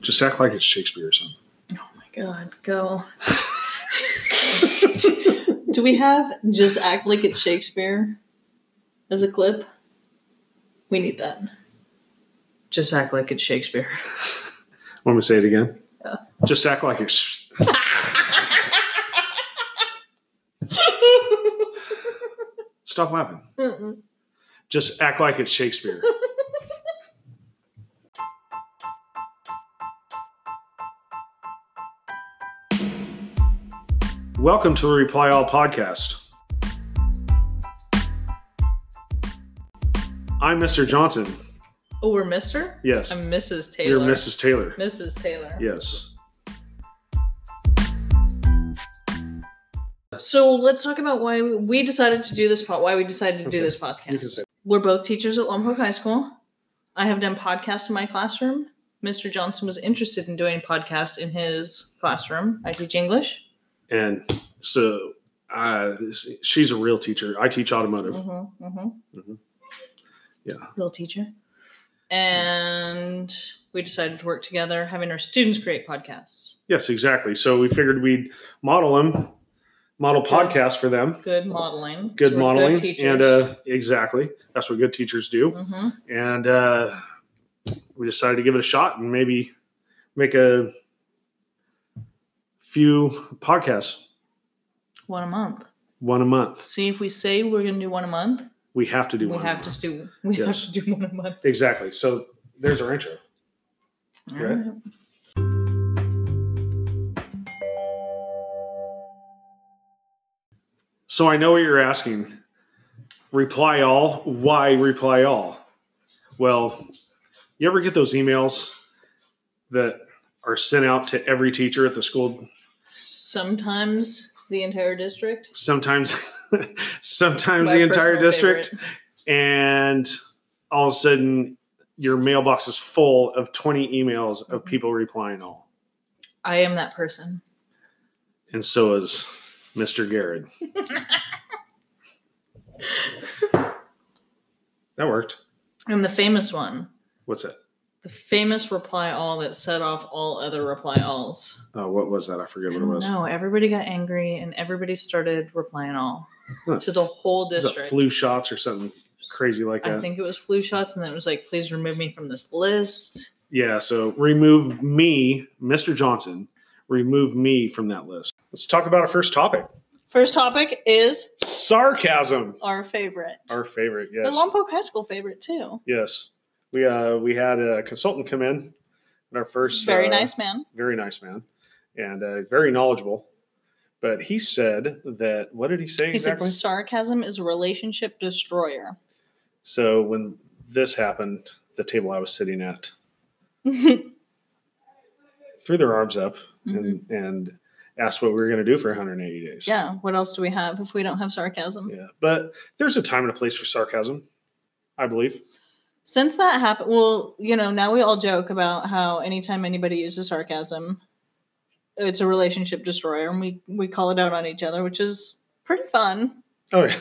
Just act like it's Shakespeare or something. Oh my god, go. Do we have just act like it's Shakespeare as a clip? We need that. Just act like it's Shakespeare. Want me to say it again? Yeah. Just act like it's. Stop laughing. Mm-mm. Just act like it's Shakespeare. Welcome to the Reply All podcast. I'm Mr. Johnson. oh, we're Mister. Yes. I'm Mrs. Taylor. You're Mrs. Taylor. Mrs. Taylor. Yes. So let's talk about why we decided to do this pod. Why we decided to Okay. do this podcast. We're both teachers at Lompoc High School. I have done podcasts in my classroom. Mr. Johnson was interested in doing podcasts in his classroom. I teach English. And so uh, she's a real teacher. I teach automotive. Mm-hmm, mm-hmm. Mhm. Yeah. Real teacher. And we decided to work together, having our students create podcasts. Yes, exactly. So we figured we'd model them, model Good. podcasts for them. Good modeling. Good modeling, teachers. and uh, exactly that's what good teachers do. Mhm. And uh, we decided to give it a shot and maybe make a few podcasts, one a month. one a month. See, if we say we're going to do one a month, We have to do we one. a have month. to do we Yes. have to do one a month. exactly. So there's our intro. Right. Alright. So I know what you're asking. Reply all. Why reply all? Well, you ever get those emails that are sent out to every teacher at the school? Sometimes the entire district. Sometimes, sometimes My the entire district, favorite. and all of a sudden your mailbox is full of 20 emails of Mhm. people replying all. I am that person. And so is Mr. Garrett. that worked. And the famous one, What's that? The famous reply all that set off all other reply alls. Oh, what was that? I forget what it was. No, everybody got angry and everybody started replying all to the whole district. flu shots or something crazy like that? I think it was flu shots, and then it was like, please remove me from this list. yeah, so remove me, Mr. Johnson, remove me from that list. Let's talk about our first topic First topic is sarcasm. our favorite. Our favorite, yes. The. Lompoc High School favorite too. Yes. We, uh, we had a consultant come in in our first. Very uh, nice man. Very nice man and uh, very knowledgeable. But he said that, what did he say He exactly? said sarcasm is a relationship destroyer. so when this happened, the table I was sitting at threw their arms up and, and asked what we were going to do for 180 days. yeah. What else do we have if we don't have sarcasm? Yeah. But there's a time and a place for sarcasm, I believe. Since that happened, well, you know, now we all joke about how anytime anybody uses sarcasm, it's a relationship destroyer, and we we call it out on each other, which is pretty fun. Oh, yeah.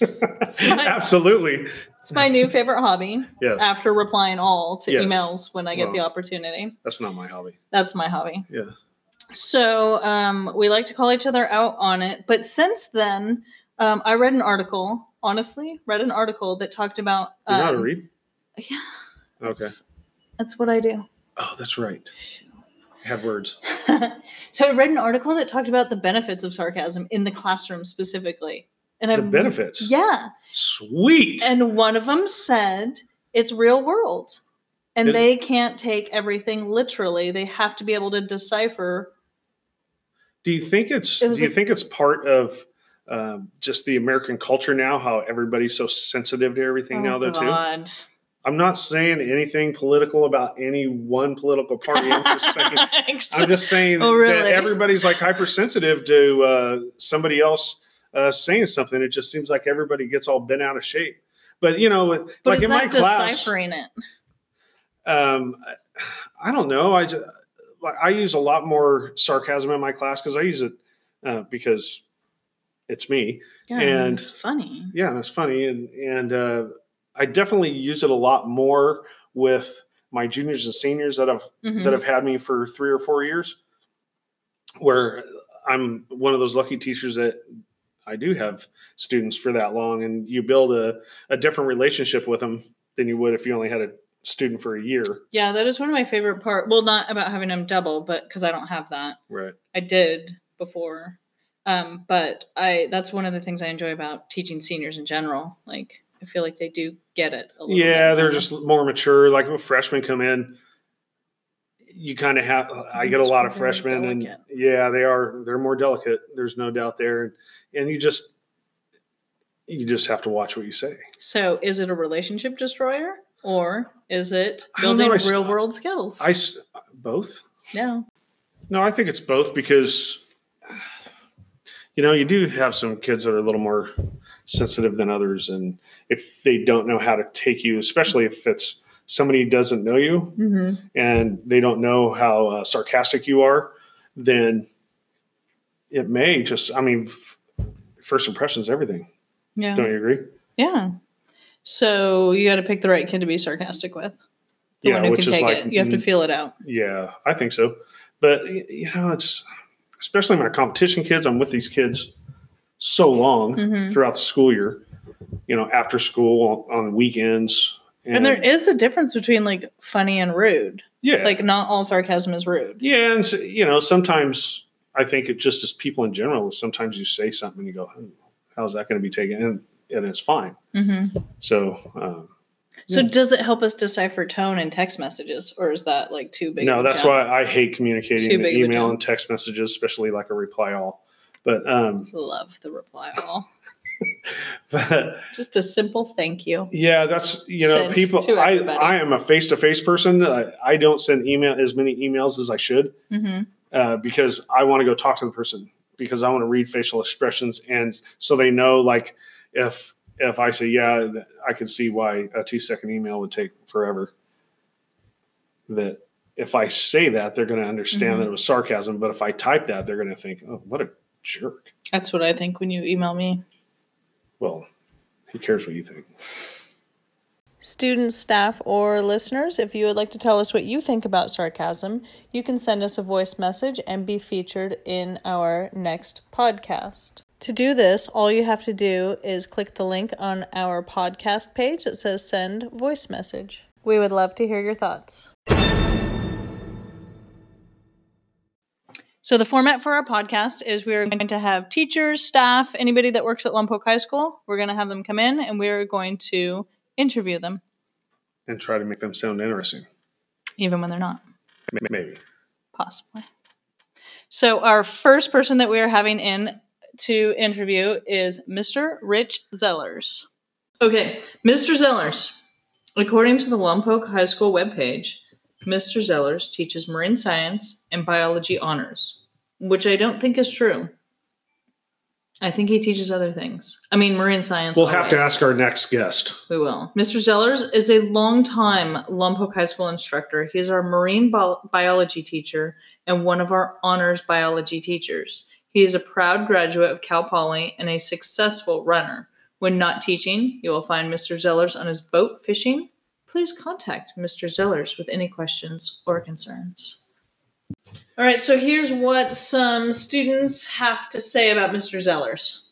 my- Absolutely. It's my new favorite hobby. Yes. After replying all to Yes. emails when I get the opportunity, That's not my hobby. that's my hobby. Yeah. So um, we like to call each other out on it. But since then, um, I read an article. Honestly, read an article that talked about. You know how to um, read? Yeah. Okay. That's, that's what I do. Oh, that's right. I have words. so I read an article that talked about the benefits of sarcasm in the classroom specifically. And The I've benefits. Yeah. Sweet. And one of them said it's real world. And It- they can't take everything literally. They have to be able to decipher. do you think it's It do you a- think it's part of um, just the American culture now, how everybody's so sensitive to everything now, though, too? I'm not saying anything political about any one political party. I'm just saying I'm just saying Oh, really? that everybody's like hypersensitive to uh, somebody else uh, saying something. It just seems like everybody gets all bent out of shape. But you know, but like in my class, deciphering it? um, I don't know. I just, like I use a lot more sarcasm in my class because I use it uh, because it's me. Yeah, and- it's funny. Yeah, and it's funny, and and uh, I definitely use it a lot more with my juniors and seniors that have Mhm. that have had me for three or four years, where I'm one of those lucky teachers that I do have students for that long, and you build a, a different relationship with them than you would if you only had a student for a year. Yeah, that is one of my favorite part. Well, not about having them double, but because I don't have that. Right. I did before. Um, but I that's one of the things I enjoy about teaching seniors in general. Like I feel like they do get it a little Yeah, they're just more mature. Like when freshmen come in, you kind of have. I get a lot of freshmen, and yeah, they are. They're more delicate. There's no doubt there, and you just you just have to watch what you say. So is it a relationship destroyer or is it building know, real world skills? I s- both. No. No, I think it's both because you know you do have some kids that are a little more sensitive than others, and if they don't know how to take you, especially if it's somebody doesn't know you, Mm-hmm. and they don't know how uh, sarcastic you are, then it may just, I mean, f- first impressions, everything. Yeah. Don't you agree? Yeah. So you got to pick the right kid to be sarcastic with. The one who can take it. You have to feel it out. yeah, I think so. But, you know, it's especially my competition kids. I'm with these kids so long Mhm. throughout the school year, you know, after school on, weekends. And there is a difference between like funny and rude. yeah, Like not all sarcasm is rude. yeah. And, so, you know, sometimes I think it just as people in general, sometimes you say something and you go, hmm, how's that going to be taken? And, and it's fine. Mm-hmm. So, um, So Yeah. does it help us decipher tone in text messages, or is that like too big? no, that's why I hate communicating Too big email and text messages, especially like a reply all. But, um, Love the reply all. but Just a simple thank you. yeah, that's you know, people. I. I am a face to face person. I, I don't send email as many emails as I should Mm-hmm. uh, because I want to go talk to the person because I want to read facial expressions and so they know like if if I say yeah, I can see why a two second email would take forever. That if I say that, they're going to understand Mhm. that it was sarcasm. But if I type that, they're going to think, oh, what a jerk. That's what I think when you email me. Well, who cares what you think? Students, staff, or listeners, if you would like to tell us what you think about sarcasm, you can send us a voice message and be featured in our next podcast. To do this, all you have to do is click the link on our podcast page that says send voice message. We would love to hear your thoughts. So, the format for our podcast is we are going to have teachers, staff, anybody that works at Lompoc High School. We're going to have them come in and we are going to interview them, And try to make them sound interesting. even when they're not, Maybe. possibly. So, our first person that we are having in to interview is Mr. Rich Zellers. Okay, Mr. Zellers. According to the Lompoc High School webpage, Mr. Zellers teaches marine science and biology honors, which I don't think is true. I think he teaches other things. I mean, marine science. We'll have to ask our next guest. We will. Mr. Zellers is a longtime Lompoc High School instructor. He is our marine bio- biology teacher and one of our honors biology teachers. He is a proud graduate of Cal Poly and a successful runner. When not teaching, you will find Mr. Zellers on his boat fishing. Please contact Mr. Zellers with any questions or concerns. All right, so here's what some students have to say about Mr. Zellers.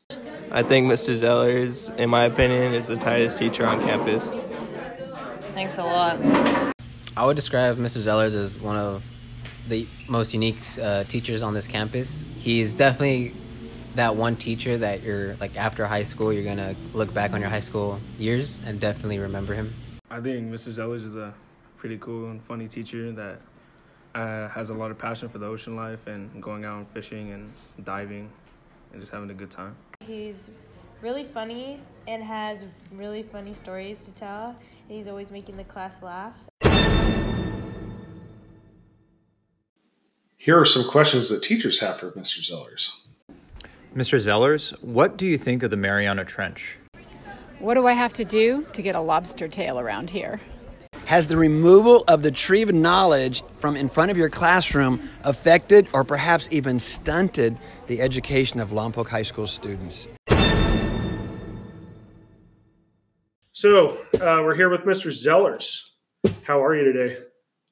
I think Mr. Zellers, in my opinion, is the tightest teacher on campus. Thanks a lot. I would describe Mr. Zellers as one of the most unique uh, teachers on this campus. He's definitely that one teacher that you're like after high school, you're gonna look back on your high school years and definitely remember him. I think Mr. Zellers is a pretty cool and funny teacher that uh, has a lot of passion for the ocean life and going out and fishing and diving and just having a good time. He's really funny and has really funny stories to tell. He's always making the class laugh. Here are some questions that teachers have for Mr. Zellers. Mr. Zellers, what do you think of the Mariana Trench? What do I have to do to get a lobster tail around here? Has the removal of the tree of knowledge from in front of your classroom affected or perhaps even stunted the education of Lompoc High School students? So uh, we're here with Mr. Zellers. How are you today?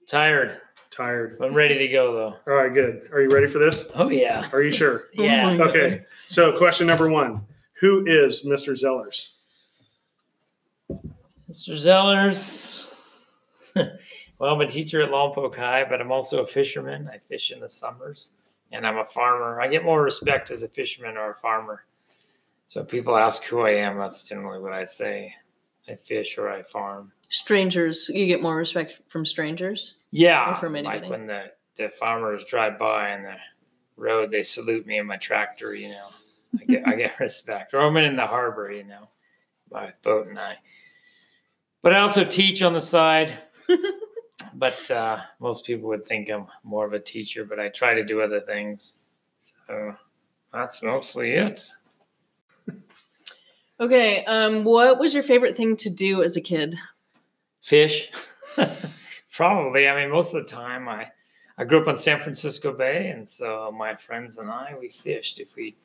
Tired, Tired. I'm ready to go though. All right, good. Are you ready for this? Oh yeah, Are you sure? yeah. Okay. So, question number one Who is Mr. Zellers? Mr. Zellers. well, I'm a teacher at Lompoc High, but I'm also a fisherman. I fish in the summers, and I'm a farmer. I get more respect as a fisherman or a farmer. So people ask who I am, that's generally what I say. I fish or I farm. Strangers, you get more respect from strangers. Yeah, Or from like anybody. when the the farmers drive by on the road, they salute me in my tractor. You know, I get I get respect. Or I'm in the harbor. You know, my boat and I. But I also teach on the side. but uh, most people would think I'm more of a teacher, but I try to do other things. So that's mostly it. Okay, um, what was your favorite thing to do as a kid? Fish. Probably. I mean, most of the time, I I grew up on San Francisco Bay, and so my friends and I we fished. If we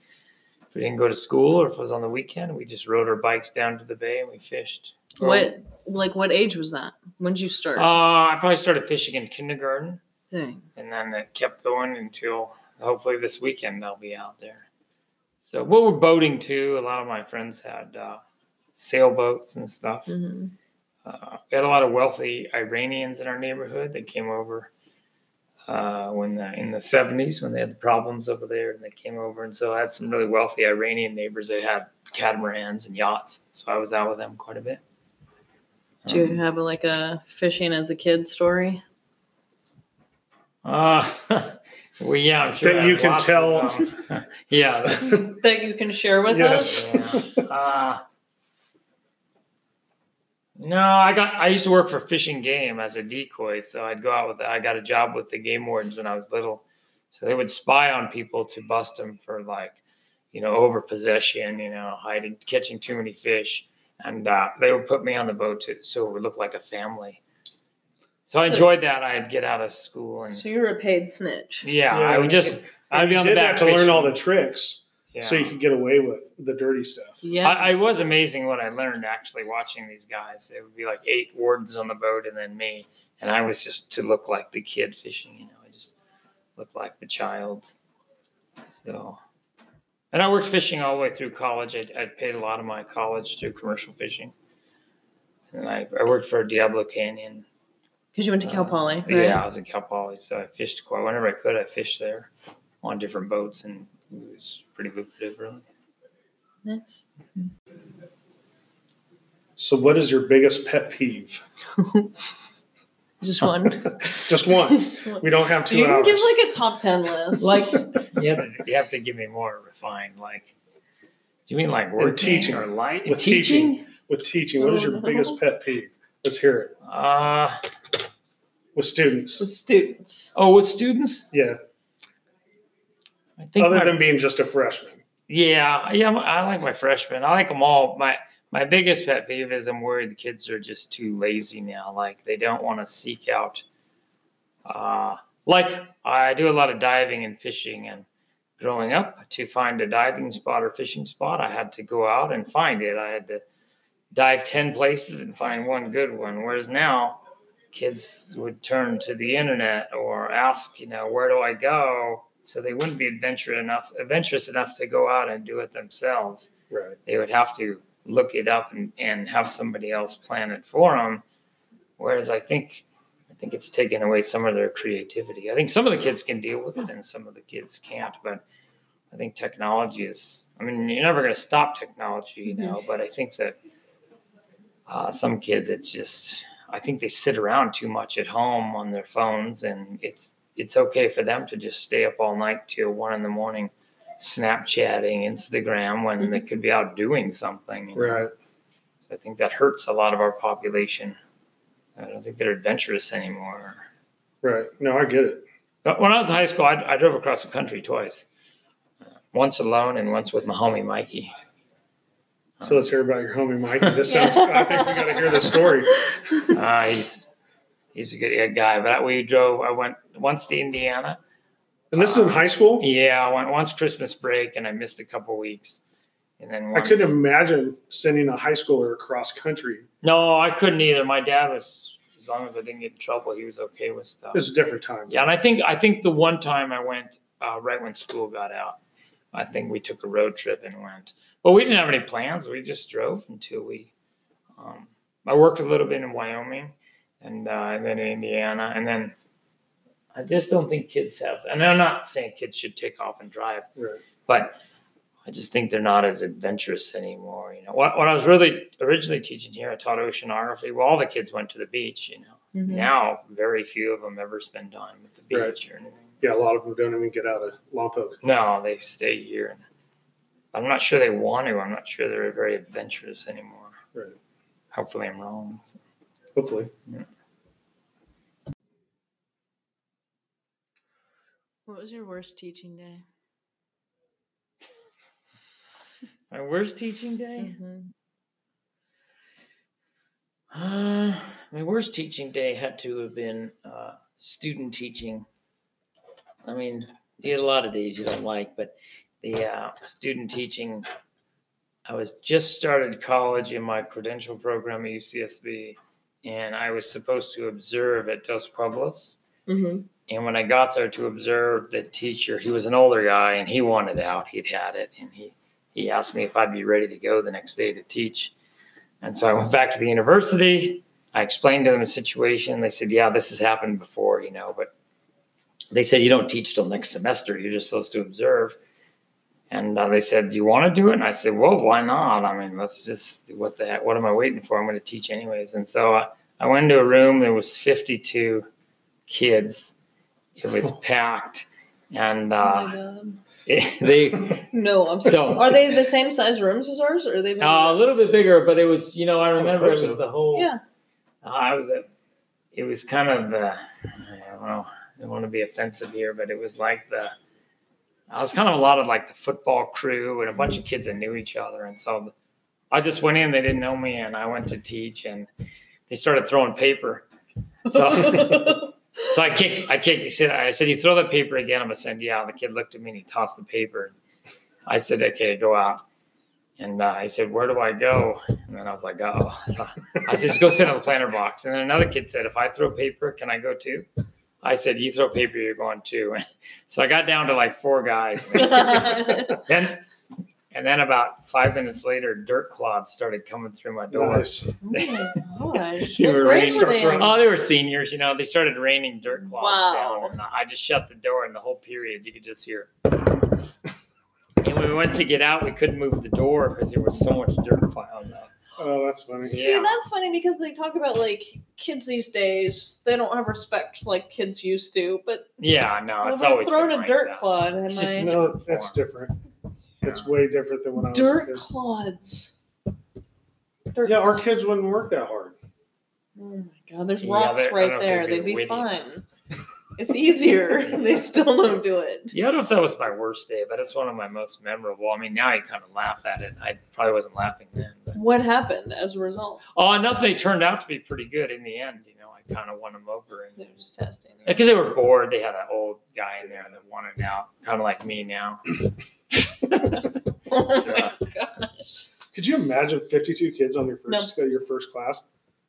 if we didn't go to school or if it was on the weekend, we just rode our bikes down to the bay and we fished. What, like, what age was that? When did you start? Uh, I probably started fishing in kindergarten, Dang. and then it kept going until hopefully this weekend I'll be out there. So, what we're boating too. A lot of my friends had uh, sailboats and stuff. hmm Uh, we had a lot of wealthy Iranians in our neighborhood that came over uh, when the, in the seventies when they had the problems over there, and they came over. And so I had some really wealthy Iranian neighbors that had catamarans and yachts. So I was out with them quite a bit. Do you Um, have like a fishing as a kid story? Uh, well, yeah, I'm sure That I you can tell. yeah, that you can share with Yes. us? Yeah. Uh, no, I got. I used to work for Fish and Game as a decoy, so I'd go out with. I got a job with the game wardens when I was little, so they would spy on people to bust them for like, you know, over possession, you know, hiding, catching too many fish, and uh, they would put me on the boat to, so it would look like a family. So I enjoyed that. I'd get out of school and So you're a paid snitch. yeah, I would just. I'd be on the back to learn all the tricks Yeah. so you could get away with the dirty stuff. Yeah. I, I was amazing what I learned actually watching these guys. It would be like eight wardens on the boat and then me, and I was just to look like the kid fishing. You know, I just looked like the child. So, and I worked fishing all the way through college. I, I paid a lot of my college through commercial fishing, and I, I worked for Diablo Canyon. Because you went to Cal Uh, Poly, right? Yeah, I was in Cal Poly, so I fished quite whenever I could. I fished there on different boats, and it was pretty lucrative, really. Nice. So, what is your biggest pet peeve? Just one. Just one. We don't have two you can hours. give like a top 10 list. Like, you have, to, you have to give me more refined. Like, do you mean like working teaching. or light With teaching. With teaching, what is your biggest pet peeve? Let's hear it. Uh, With students. with students. oh, with students, Yeah. I think Other my- than being just a freshman. Yeah, yeah, I like my freshmen. I like them all. My my biggest pet peeve is I'm worried the kids are just too lazy now. Like they don't want to seek out. Uh, like I do a lot of diving and fishing, and growing up to find a diving spot or fishing spot, I had to go out and find it. I had to dive ten places and find one good one. Whereas now, kids would turn to the internet or ask, you know, where do I go? So they wouldn't be adventurous enough, adventurous enough to go out and do it themselves. Right. They would have to look it up and, and have somebody else plan it for them. Whereas I think, I think it's taken away some of their creativity. I think some of the kids can deal with it and some of the kids can't. But I think technology is. I mean, you're never going to stop technology, you know. But I think that uh, some kids, it's just. I think they sit around too much at home on their phones, and it's it's okay for them to just stay up all night till one in the morning, Snapchatting, Instagram, when they could be out doing something. know? Right. So I think that hurts a lot of our population. I don't think they're adventurous anymore. Right. No, I get it. But when I was in high school, I, I drove across the country twice. Uh, once alone and once with my homie Mikey. So let's hear about your homie Mikey. This sounds. I think we got to hear this story. Uh, he's he's a good guy. But we drove. I went once to Indiana. And this is in high school. Yeah, I went once Christmas break and I missed a couple weeks. And then I couldn't imagine sending a high schooler across country. No, I couldn't either. My dad was As long as I didn't get in trouble, he was okay with stuff. It was a different time. Yeah, and I think I think the one time I went uh, right when school got out, I think we took a road trip and went. But we didn't have any plans. We just drove until we. Um, I worked a little bit in Wyoming, and, uh, and then in Indiana, and then I just don't think kids have. And I'm not saying kids should take off and drive, Right. but I just think they're not as adventurous anymore. You know, what when I was really originally teaching here, I taught oceanography. Well, all the kids went to the beach. You know, Mhm. now very few of them ever spend time at the Right. beach or anything. Yeah, a lot of them don't even get out of Lompoc. No, they stay here. I'm not sure they want to. I'm not sure they're very adventurous anymore. Right. Hopefully, I'm wrong. Hopefully. What was your worst teaching day? My worst teaching day? Mhm. Uh, my worst teaching day had to have been uh, student teaching. I mean, you had a lot of days you don't like, but the uh, student teaching, I was just started college in my credential program at UCSB, and I was supposed to observe at Dos Pueblos. Mhm. And when I got there to observe the teacher, he was an older guy and he wanted out. He'd had it. And he, he asked me if I'd be ready to go the next day to teach. And so I went back to the university. I explained to them the situation. They said, Yeah, this has happened before, you know, but they said, You don't teach till next semester. You're just supposed to observe. And uh, they said, Do you want to do it? And I said, Well, why not? I mean, let's just, what the heck? What am I waiting for? I'm going to teach anyways. And so I went into a room. There was 52 kids. It was packed. And oh uh, my god. they, No, I'm sorry. so. Are they the same size rooms as ours, or are they bigger? Uh, a little bit bigger, but it was, you know, I remember hope it was so. the whole. Yeah. Uh, I was at. It was kind of the. I don't know. I don't want to be offensive here, but it was like the. I was kind of a lot of like the football crew and a bunch of kids that knew each other, and so I just went in. They didn't know me, and I went to teach, and they started throwing paper. So. So I kicked, I kicked, he said, I said, you throw the paper again, I'm gonna send you out. The kid looked at me and he tossed the paper. I said, okay, go out. And uh, he said, where do I go? And then I was like, oh. I said, just go sit on the planter box. And then another kid said, if I throw paper, can I go too? I said, you throw paper, you're going too. So I got down to like four guys. Then, and then about five minutes later, dirt clods started coming through my door. Nice. Oh my gosh. They were raining. were they in? Oh, they were seniors. You know, they started raining dirt clods Wow. down, and I just shut the door, and the whole period you could just hear. And when we went to get out, we couldn't move the door because there was so much dirt piled up. Oh, that's funny. See, Yeah. that's funny because they talk about like kids these days. They don't have respect like kids used to. But Yeah, no, it's if always thrown been a like dirt that. clod, It's just I? a No, that's form. different. It's way different than when I was a Dirt kid. clods. Dirt Yeah, our clods. kids wouldn't work that hard. Oh my god, there's Yeah, rocks they- I right don't there. think They'd they're be witty fine. It's easier. they still don't do it. Yeah, I don't know if that was my worst day, but it's one of my most memorable. I mean, now you kind of laugh at it. I probably wasn't laughing then. But. What happened as a result? Oh, enough they turned out to be pretty good in the end. You know, I kind of won them over. And They're just testing. you. because they were bored. They had an old guy in there that wanted out, kind of like me now. Oh my gosh. Could you imagine 52 kids on your first your first class?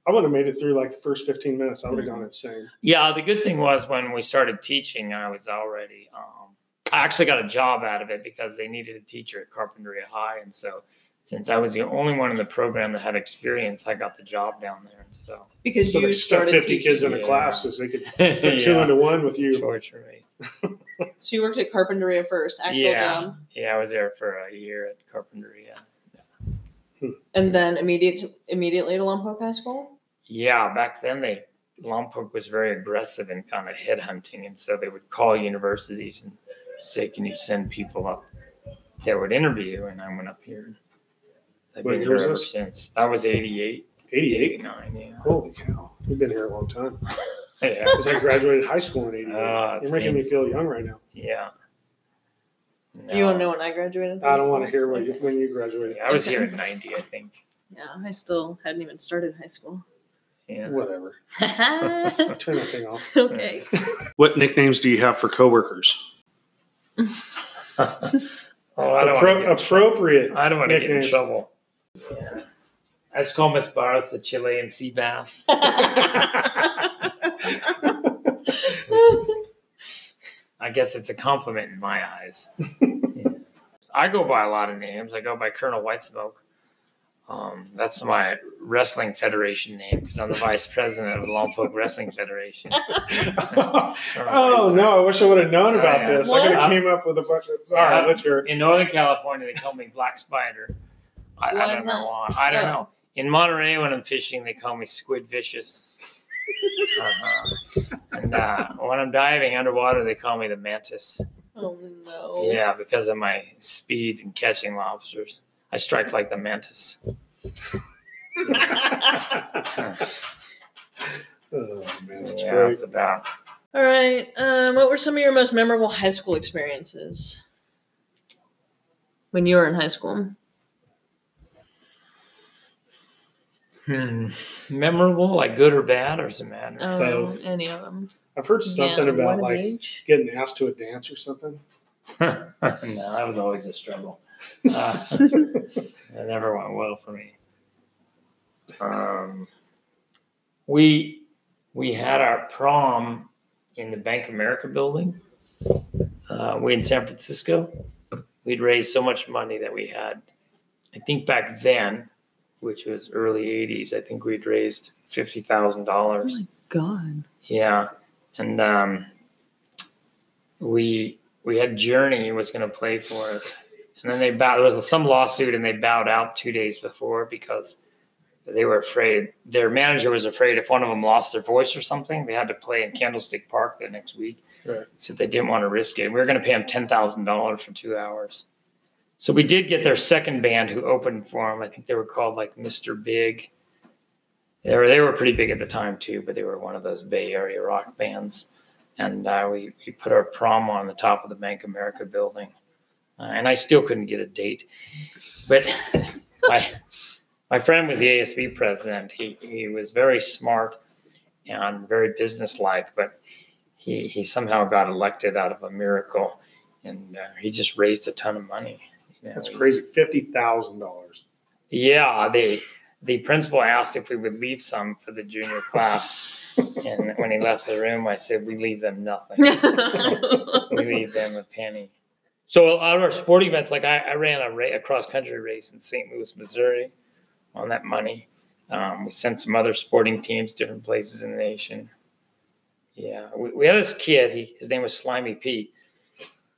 I would have made it through like the first 15 minutes. I would have gone insane. Yeah, the good thing was when we started teaching, I was already. Um, I actually got a job out of it because they needed a teacher at Carpinteria High, and so since I was the only one in the program that had experience, I got the job down there. And so Because So you they stuck started 50 teaching. kids in a Yeah. class so they could put two yeah, into one with you. torture me. So you worked at Carpinteria first, actual Yeah. job, Yeah, I was there for a year at Carpinteria. Hmm. and then immediate immediately to Lompoc High School. Yeah, back then they Lompoc was very aggressive in kind of headhunting, and so they would call universities and say, "Can you send people up that would interview?" And I went up here. I've What been year here was ever this? since. That was 88, 88? 89, yeah. Holy cow. We've been here a long time. Yeah. Because I graduated high school in 88. Ah, it's You're making me feel young right now. yeah. You don't know when I graduated. I don't want to hear when you, Okay. when you graduated. Yeah, I was here in 90, I think. Yeah, I still hadn't even started high school. Yeah. Whatever. Turn that thing off. Okay. What nicknames do you have for coworkers? Oh, I don't Appro- want to get, appropriate. I don't want to get in nicknames. trouble. I just call Miss the Chilean sea bass. Is, I guess it's a compliment in my eyes. Yeah. I go by a lot of names. I go by Colonel White Smoke. Um, that's my wrestling federation name because I'm the vice president of the Lompoc Wrestling Federation. oh no! I wish I would have known about yeah. this. I could have came up with a bunch of. All right, let's hear it. In Northern California, they call me Black Spider. I, I don't know that? why. I don't know. In Monterey, when I'm fishing, they call me Squid Vicious. Uh-huh. And uh, when I'm diving underwater, they call me the Mantis. oh no. Yeah, because of my speed in catching lobsters. I strike like the Mantis. Oh man, that's Yeah, great. it's about. All right. Um, what were some of your most memorable high school experiences? When you were in high school. Hmm. Memorable, like good or bad, or does it matter? Oh, Both. any of them. I've heard something Yeah, about one like age. getting asked to a dance or something. no, that was always a struggle. Uh, it never went well for me. Um, we we had our prom in the Bank of America building. Uh, we in San Francisco. We'd raised so much money that we had. I think back then, which was early '80s, I think we'd raised fifty thousand dollars. Oh God. Yeah, and um, we we had Journey was going to play for us, and then they bowed. There was some lawsuit, and they bowed out two days before because they were afraid. Their manager was afraid if one of them lost their voice or something, they had to play in Candlestick Park the next week. Right. So they didn't want to risk it. We were going to pay them ten thousand dollars for two hours. So we did get their second band who opened for them. I think they were called like Mr. Big. They were they were pretty big at the time too, but they were one of those Bay Area rock bands. And uh, we we put our prom on the top of the Bank America building, uh, and I still couldn't get a date. But my my friend was the ASB president. He he was very smart and very businesslike, but he he somehow got elected out of a miracle, and uh, he just raised a ton of money. You know, That's he- crazy. Fifty thousand dollars. yeah, the the principal asked if we would leave some for the junior class, and when he left the room, I said we leave them nothing. we leave them a penny. So at our sporting events, like I, I ran a, ra- a cross country race in St. Louis, Missouri, on that money. Um, we sent some other sporting teams different places in the nation. Yeah, we, we had this kid. He his name was Slimy Pete,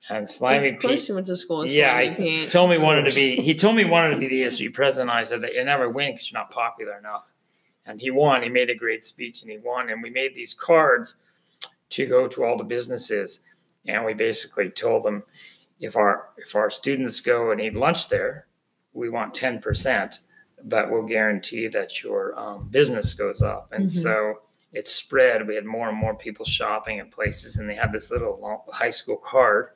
and Slimy of course Pete. you went to school with Yeah, Slimy he Pete. told me wanted to be. He told me he wanted to be the ASB president. I said that you never win because you're not popular enough. And he won. He made a great speech, and he won. And we made these cards to go to all the businesses, and we basically told them if our if our students go and eat lunch there, we want ten percent, but we'll guarantee that your um, business goes up. And Mhm. so it spread. We had more and more people shopping at places, and they had this little high school card.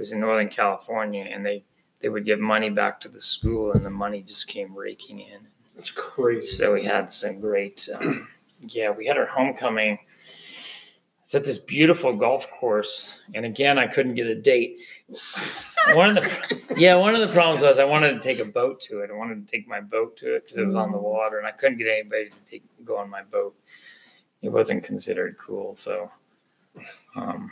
Was in Northern California, and they they would give money back to the school, and the money just came raking in. That's crazy. So we had some great, um, yeah, we had our homecoming. It's at this beautiful golf course, and again, I couldn't get a date. One of the, yeah, one of the problems was I wanted to take a boat to it. I wanted to take my boat to it because it was on the water, and I couldn't get anybody to take go on my boat. It wasn't considered cool, so. Um,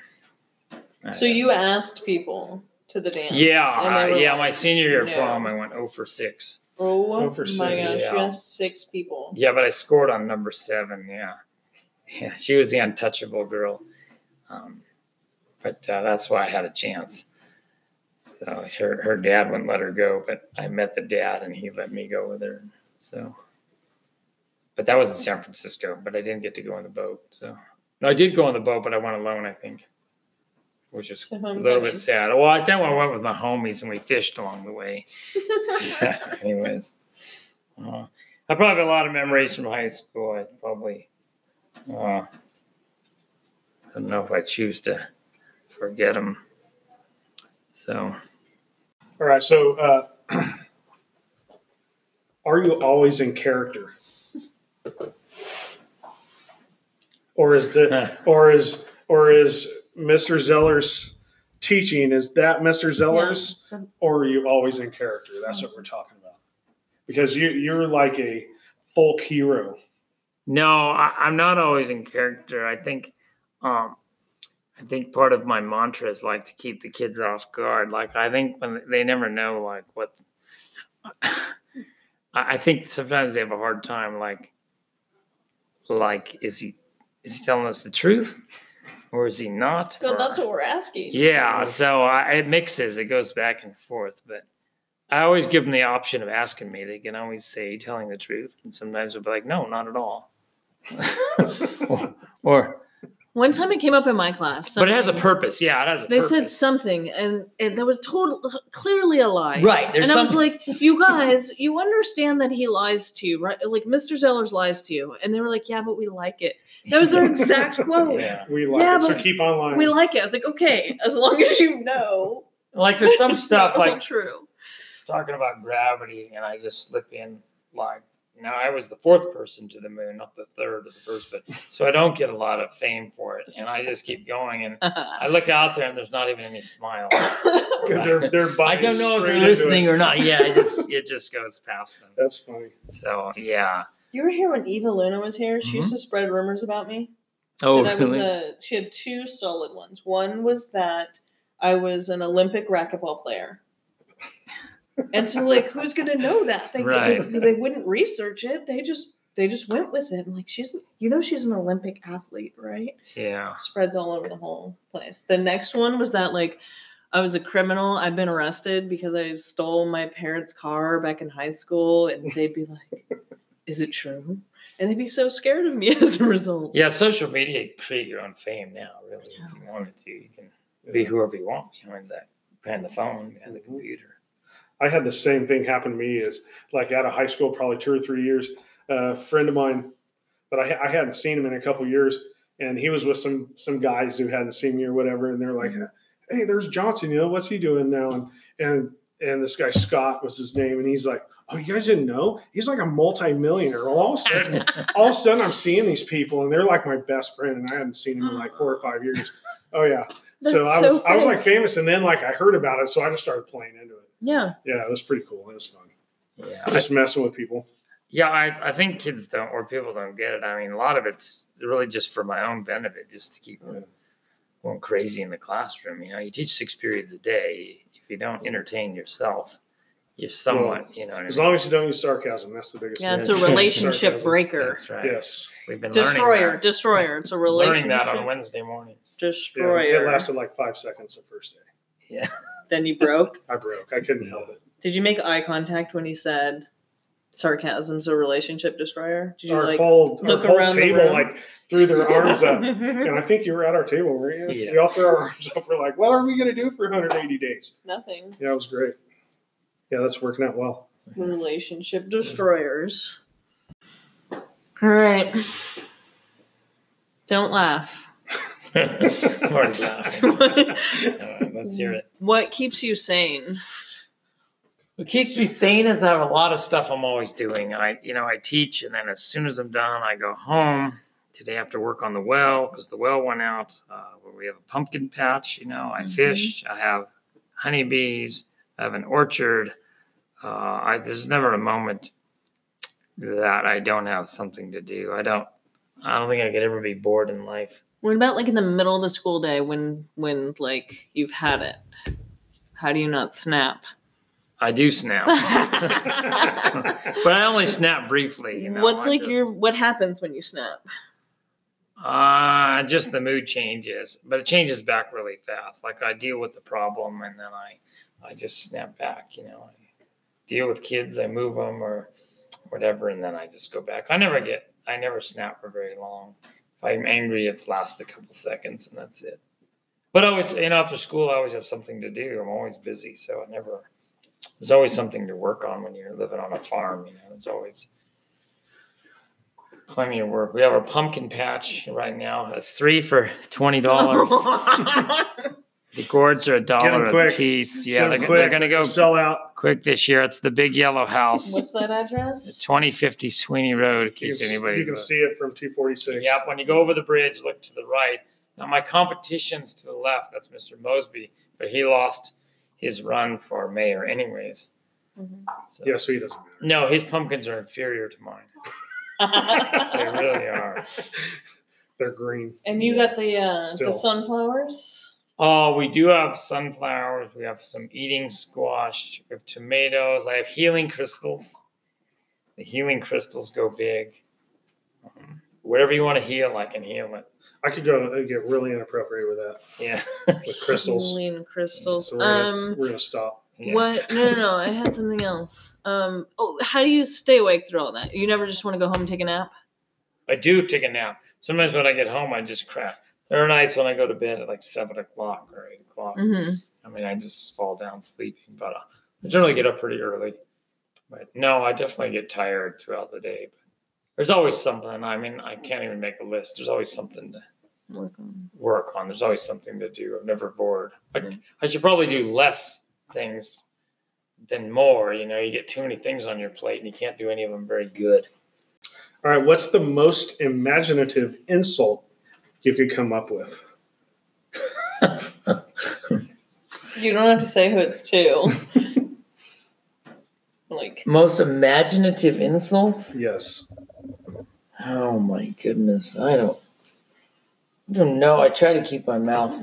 So you asked people to the dance. yeah, uh, yeah. like, my senior year no. prom, I went 0 for six. Oh, Oh, for my six. gosh, Yeah. asked six people. Yeah, but I scored on number seven. Yeah, yeah, she was the untouchable girl. Um, but uh, that's why I had a chance. So her her dad wouldn't let her go, but I met the dad and he let me go with her. So, but that was in San Francisco. But I didn't get to go on the boat. So no, I did go on the boat, but I went alone. I think, which is a little homecoming. bit sad. Well, I think I went with my homies and we fished along the way. Anyways, uh, I probably have a lot of memories from high school. I probably, uh, I don't know if I choose to forget them. So, All right. So, uh, are you always in character, or is the or is or is Mr. Zellers teaching is that Mr. Zellers, Yeah, so- or are you always in character? That's what we're talking about. Because you you're like a folk hero. No, I, I'm not always in character. I think, um, I think part of my mantra is like to keep the kids off guard. Like I think when they never know like what. I I think sometimes they have a hard time. Like, like is he is he telling us the truth, or is he not? Well, Or- that's what we're asking. yeah, so I, it mixes. It goes back and forth, but I always give them the option of asking me. They can always say, "Telling the truth," and sometimes they'll be like, "No, not at all." or, or, One time it came up in my class. but it has a purpose. Yeah, it has a They purpose. said something, and, and that was total, clearly a lie. Right, there's and I was some- like, "You guys, you understand that he lies to you, right? Like Mr. Zellers lies to you." And they were like, "Yeah, but we like it." That was their exact quote. Yeah. We like Yeah, it, so but keep online. We like it. I was like, "Okay, as long as you know." Like there's some stuff All like true. talking about gravity, and I just slip in like now I was the fourth person to the moon, not the third or the first, but so I don't get a lot of fame for it, and I just keep going, and I look out there and there's not even any smiles. because they're they're. I don't know if they're listening or not. Yeah, it just it just goes past them. That's funny. So yeah. You were here when Eva Luna was here. She used mm-hmm. to spread rumors about me. Oh that I was a. She had two solid ones. One was that I was an Olympic racquetball player. And so, like, who's gonna know that? They, Right. they, they wouldn't research it. They just they just went with it. I'm like, she's you know she's an Olympic athlete, right? yeah. Spreads all over the whole place. The next one was that like I was a criminal. I've been arrested because I stole my parents' car back in high school, and they'd be like, "Is it true?" And they'd be so scared of me as a result. Yeah, social media create your own fame now, really. If you wanted to, you can be whoever you want behind that behind the phone, behind the mm-hmm. computer. I had the same thing happen to me as like out of high school, probably two or three years. A friend of mine, but I, I hadn't seen him in a couple years, and he was with some some guys who hadn't seen me or whatever, and they're like, mm-hmm. "Hey, there's Johnson. You know what's he doing now?" And and and this guy Scott was his name, and he's like, "Oh, you guys didn't know? He's like a multi-millionaire." All of a sudden, all of a sudden, I'm seeing these people, and they're like my best friend, and I hadn't seen him in like four or five years. Oh yeah. so That's I so was I was like famous, and then like I heard about it, so I just started playing into it. Yeah. Yeah, it was pretty cool. It was fun. Yeah. Just messing with people. Yeah, I, I think kids don't or people don't get it. I mean, a lot of it's really just for my own benefit, just to keep them going crazy in the classroom. You know, you teach six periods a day. If you don't entertain yourself, you're somewhat, you know. What I As mean? long as you don't use sarcasm, that's the biggest Yeah, thing. it's a relationship breaker. That's right. Yes. We've been Destroyer, learning that, destroyer. It's a learning relationship that on Wednesday mornings. Yeah, destroyer. it lasted like five seconds the first day. then you broke. I broke. I couldn't help it. Did you make eye contact when he said sarcasm's a relationship destroyer? Did you Our like whole, our look whole around the table room? like threw their arms up. And I think you were at our table, weren't you? Yeah. We all threw our arms up. We're like, what are we going to do for 180 days? nothing? Yeah, it was great. Yeah, that's working out well. Relationship destroyers. All right. Don't laugh. I'm already laughing. All right, let's hear it. What keeps you sane? What keeps me sane is I have a lot of stuff I'm always doing. I, you know, I teach, and then as soon as I'm done, I go home. Today I have to work on the well because the well went out. Uh, where we have a pumpkin patch. You know, I fish. I have honeybees. I have an orchard. Uh, I, there's never a moment that I don't have something to do. I don't. I don't think I could ever be bored in life. What about like in the middle of the school day when when like you've had it? How do you not snap? I do snap, but I only snap briefly. You know, What's I like just- your what happens when you snap? Uh, just the mood changes, but it changes back really fast. Like I deal with the problem and then I, I just snap back. You know, I deal with kids, I move them or whatever, and then I just go back. I never get, I never snap for very long. If I'm angry, it's lasts a couple seconds and that's it. But I always, you know, after school, I always have something to do. I'm always busy, so I never. There's always something to work on when you're living on a farm. You know, there's always plenty of work. We have a pumpkin patch right now. That's three for twenty dollars. the gourds are a dollar dollar 'em a quick. piece. Yeah, Get they're, 'em they're going to go Sell out. quick this year. It's the big yellow house, What's that address? twenty fifty Sweeney Road. In You case can, anybody's. you can see it from 246. Yep. When you go over the bridge, look to the right. Now my competition's to the left. That's Mr. Mosby, but he lost his run for mayor anyways. So- Yeah, so he doesn't matter. No, his pumpkins are inferior to mine. They really are. They're green. and you got the uh, Still. the sunflowers. Oh, we do have sunflowers. We have some eating squash. We have tomatoes. I have healing crystals. The healing crystals go big. Um, whatever you want to heal, I can heal it. I could go uh, get really inappropriate with that Yeah. with crystals. Healing crystals. So we're gonna, Um, we're gonna stop. Yeah. What? No, no, no. I had something else. Um. Oh, how do you stay awake through all that? You never just want to go home and take a nap? I do take a nap. Sometimes when I get home, I just crash. There are nights when I go to bed at like seven o'clock or eight o'clock. Mm-hmm. I mean, I just fall down sleeping, but uh, I generally get up pretty early. But no, I definitely get tired throughout the day. But there's always something. I mean, I can't even make a list. There's always something to work on. There's always something to do. I'm never bored. I, I should probably do less things than more. You know, you get too many things on your plate and you can't do any of them very good. All right, what's the most imaginative insult you could come up with? You don't have to say who it's to. like, Most imaginative insults? Yes. Oh my goodness, I don't, I don't know. I try to keep my mouth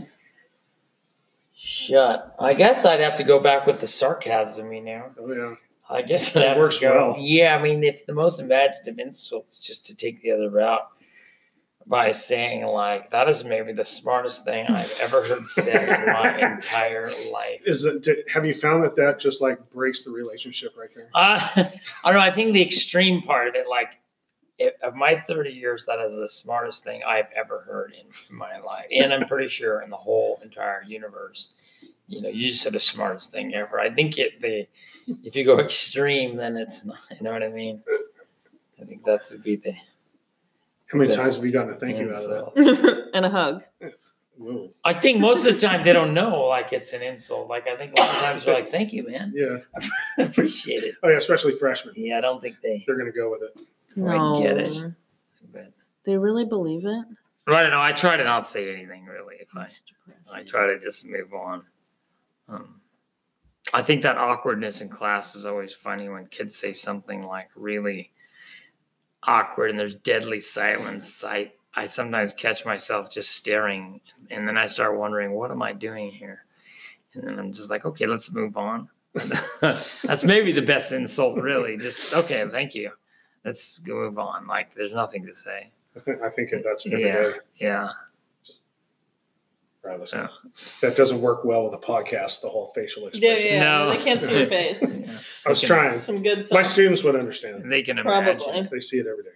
shut. I guess I'd have to go back with the sarcasm, you know. Oh yeah. I guess That works well. Yeah, I mean, if the most imaginative insult is just to take the other route by saying like, "That is maybe the smartest thing I've ever heard said in my entire life." Is it? Did, have you found that that just like breaks the relationship right there? Uh, I don't know. I think the extreme part of it, like, it, of my 30 years, that is the smartest thing I've ever heard in my life. And I'm pretty sure in the whole entire universe, you know, you just said the smartest thing ever. I think it, the, if you go extreme, then it's not, you know what I mean? I think that's would be the, How many times have you gotten a thank you out of that? and a hug. Whoa. I think most of the time they don't know like it's an insult. Like I think a lot of times they're like, "Thank you, man, Yeah. I appreciate it." Oh yeah, especially freshmen. Yeah, I don't think they They're gonna go with it. quite get it. But They really believe it? I don't know. I try to not say anything really. If I I try to just move on. Um, I think that awkwardness in class is always funny when kids say something like really awkward and there's deadly silence. I I sometimes catch myself just staring, and then I start wondering, what am I doing here? And then I'm just like, okay, let's move on. That's maybe the best insult, really. Just okay, thank you. Let's move on. Like there's nothing to say. I think I think that's every Yeah, day. yeah. Right, let's Yeah. That doesn't work well with a podcast. The whole facial expression. yeah. yeah. No. They can't see your face. Yeah. I was Okay. trying. Some good stuff. My students would understand. They can Probably. imagine. They see it every day.